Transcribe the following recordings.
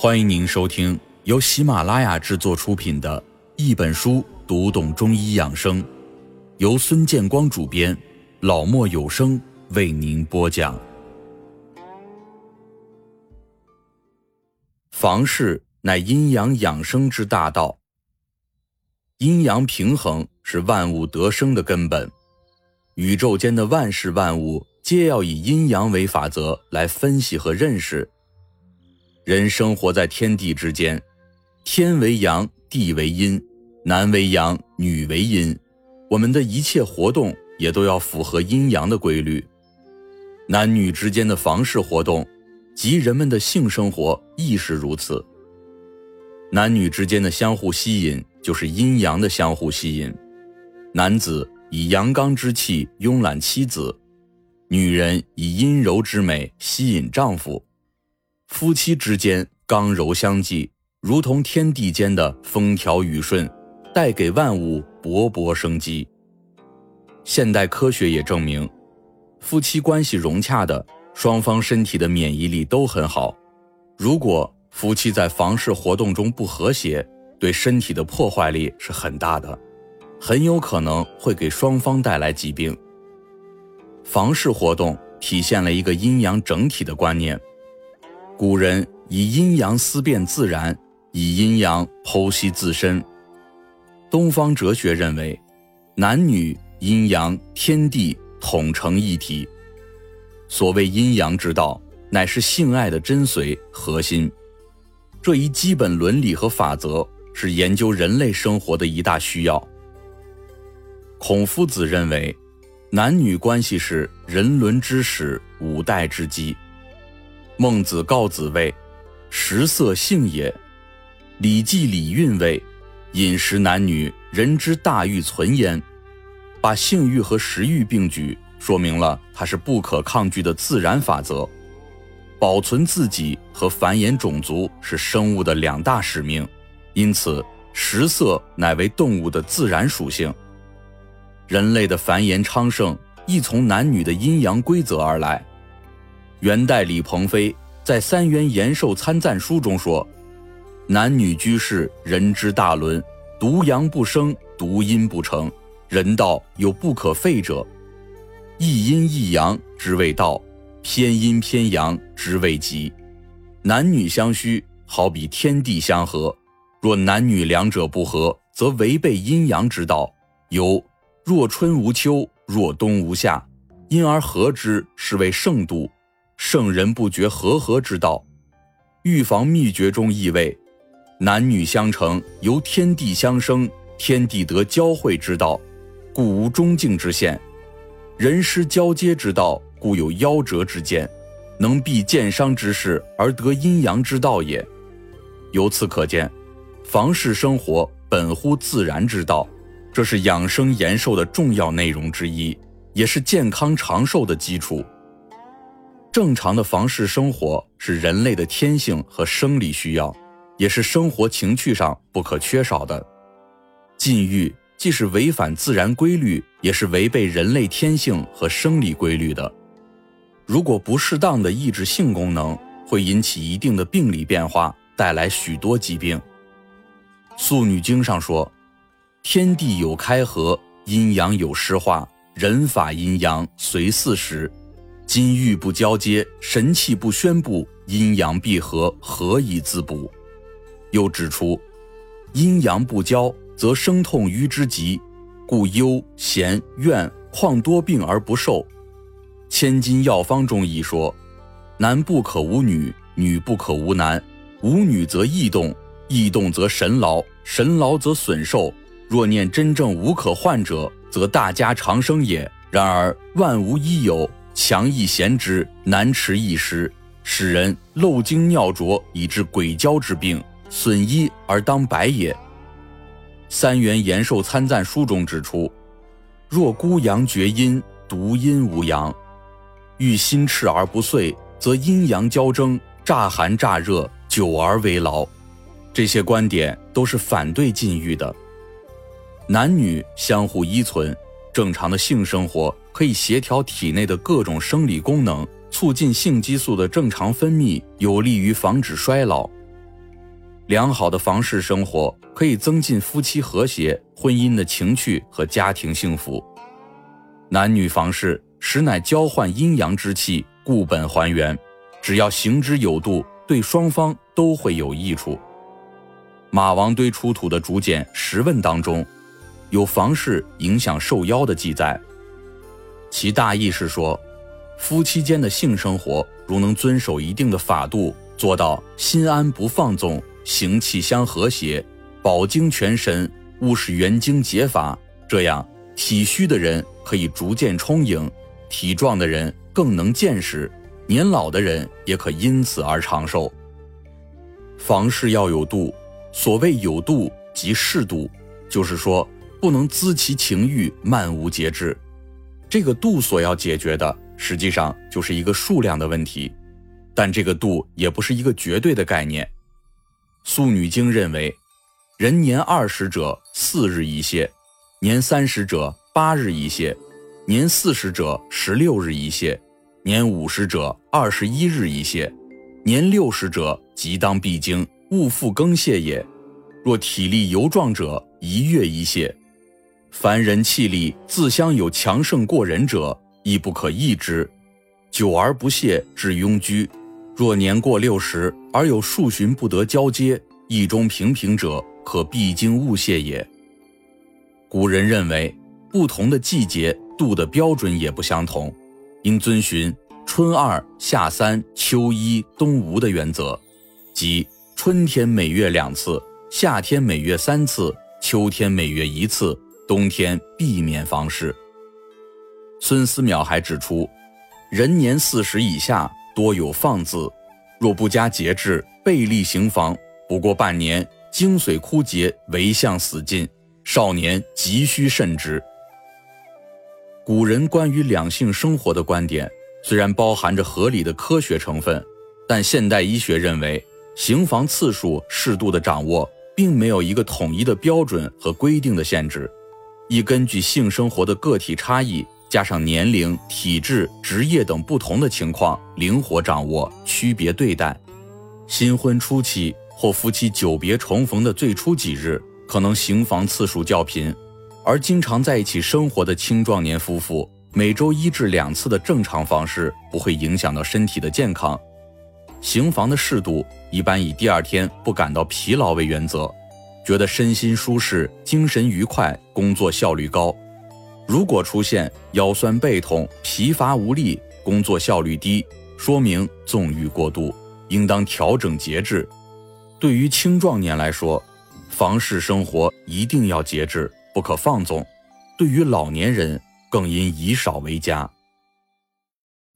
欢迎您收听由喜马拉雅制作出品的《一本书读懂中医养生》，由孙建光主编，老莫有声为您播讲。房事乃阴阳养生之大道，阴阳平衡是万物得生的根本。宇宙间的万事万物皆要以阴阳为法则来分析和认识。人生活在天地之间，天为阳，地为阴，男为阳，女为阴。我们的一切活动也都要符合阴阳的规律。男女之间的房事活动，及人们的性生活亦是如此。男女之间的相互吸引，就是阴阳的相互吸引。男子以阳刚之气慵懒妻子，女人以阴柔之美吸引丈夫。夫妻之间刚柔相济，如同天地间的风调雨顺，带给万物勃勃生机。现代科学也证明，夫妻关系融洽的双方身体的免疫力都很好。如果夫妻在房事活动中不和谐，对身体的破坏力是很大的，很有可能会给双方带来疾病。房事活动体现了一个阴阳整体的观念。古人以阴阳思辨自然，以阴阳剖析自身。东方哲学认为，男女阴阳天地统成一体。所谓阴阳之道，乃是性爱的真髓核心。这一基本伦理和法则是研究人类生活的一大需要。孔夫子认为，男女关系是人伦之始，五代之基。孟子告子谓：“食色性也。”礼记礼运谓：“饮食男女，人之大欲存焉。”把性欲和食欲并举，说明了它是不可抗拒的自然法则。保存自己和繁衍种族是生物的两大使命，因此食色乃为动物的自然属性。人类的繁衍昌盛亦从男女的阴阳规则而来。元代李鹏飞在《三元延寿参赞书》中说：“男女居士，人之大伦，独阳不生，独阴不成。人道有不可废者，一阴一阳之谓道，偏阴偏阳之谓极。男女相虚，好比天地相合。若男女两者不和，则违背阴阳之道。有若春无秋，若冬无夏，因而合之，是谓圣度。”圣人不觉和合之道，预防秘诀中意味：男女相成，由天地相生，天地得交汇之道，故无中境之限；人失交接之道，故有夭折之见，能避见伤之事而得阴阳之道也。由此可见，房事生活本乎自然之道，这是养生延寿的重要内容之一，也是健康长寿的基础。正常的房事生活是人类的天性和生理需要，也是生活情趣上不可缺少的。禁欲既是违反自然规律，也是违背人类天性和生理规律的。如果不适当的抑制性功能，会引起一定的病理变化，带来许多疾病。《素女经》上说：“天地有开合，阴阳有失化，人法阴阳随四时。”金玉不交接，神气不宣布，阴阳闭合，何以自补？又指出，阴阳不交，则生痛瘀之极，故忧闲怨况多病而不寿。千金药方中亦说：男不可无女，女不可无男。无女则易动，易动则神劳，神劳则损寿。若念真正无可患者，则大家长生也。然而万无一有。强易贤之，难持易失，使人漏精尿浊，以致鬼交之病，损医而当百也。三元延寿参赞书中指出：若孤阳绝阴，独阴无阳，欲心炽而不遂，则阴阳交争，乍寒乍热，久而为劳。这些观点都是反对禁欲的。男女相互依存，正常的性生活。可以协调体内的各种生理功能，促进性激素的正常分泌，有利于防止衰老。良好的房事生活可以增进夫妻和谐、婚姻的情趣和家庭幸福。男女房事实乃交换阴阳之气，固本还原，只要行之有度，对双方都会有益处。马王堆出土的竹简《十问》当中，有房事影响受妖的记载，其大意是说，夫妻间的性生活如能遵守一定的法度，做到心安不放纵。行气相和谐，保精全神，勿使元精解乏。这样，体虚的人可以逐渐充盈，体壮的人更能见识，年老的人也可因此而长寿。房事要有度，所谓有度即适度，就是说不能滋其情欲，漫无节制。这个度所要解决的，实际上就是一个数量的问题，但这个度也不是一个绝对的概念。《素女经》认为，人年二十者四日一泻，年三十者八日一泻，年四十者十六日一泻，年五十者二十一日一泻，年六十者即当闭经，勿复更泻也。若体力尤壮者，一月一泻。凡人气力自相有强盛过人者，亦不可抑之。久而不泻，致庸居。若年过六十而有数旬不得交接，意中平平者，可必经误泄也。古人认为，不同的季节度的标准也不相同，应遵循春二、夏三、秋一、冬无的原则，即春天每月两次，夏天每月三次，秋天每月一次，冬天避免房事。孙思邈还指出，人年四十以下。多有放字，若不加节制，背力行房，不过半年，精髓枯竭，为相死尽。少年急需慎之。古人关于两性生活的观点，虽然包含着合理的科学成分，但现代医学认为，行房次数适度的掌握，并没有一个统一的标准和规定的限制，亦根据性生活的个体差异。加上年龄、体质、职业等不同的情况，灵活掌握，区别对待。新婚初期或夫妻久别重逢的最初几日，可能行房次数较频；而经常在一起生活的青壮年夫妇，每周一至两次的正常方式不会影响到身体的健康。行房的适度，一般以第二天不感到疲劳为原则，觉得身心舒适、精神愉快、工作效率高。如果出现腰酸背痛、疲乏无力、工作效率低，说明纵欲过度，应当调整节制。对于青壮年来说，房事生活一定要节制，不可放纵；对于老年人，更应以少为佳。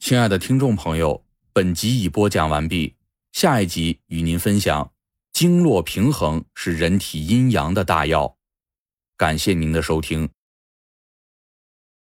亲爱的听众朋友，本集已播讲完毕，下一集与您分享经络平衡是人体阴阳的大药。感谢您的收听。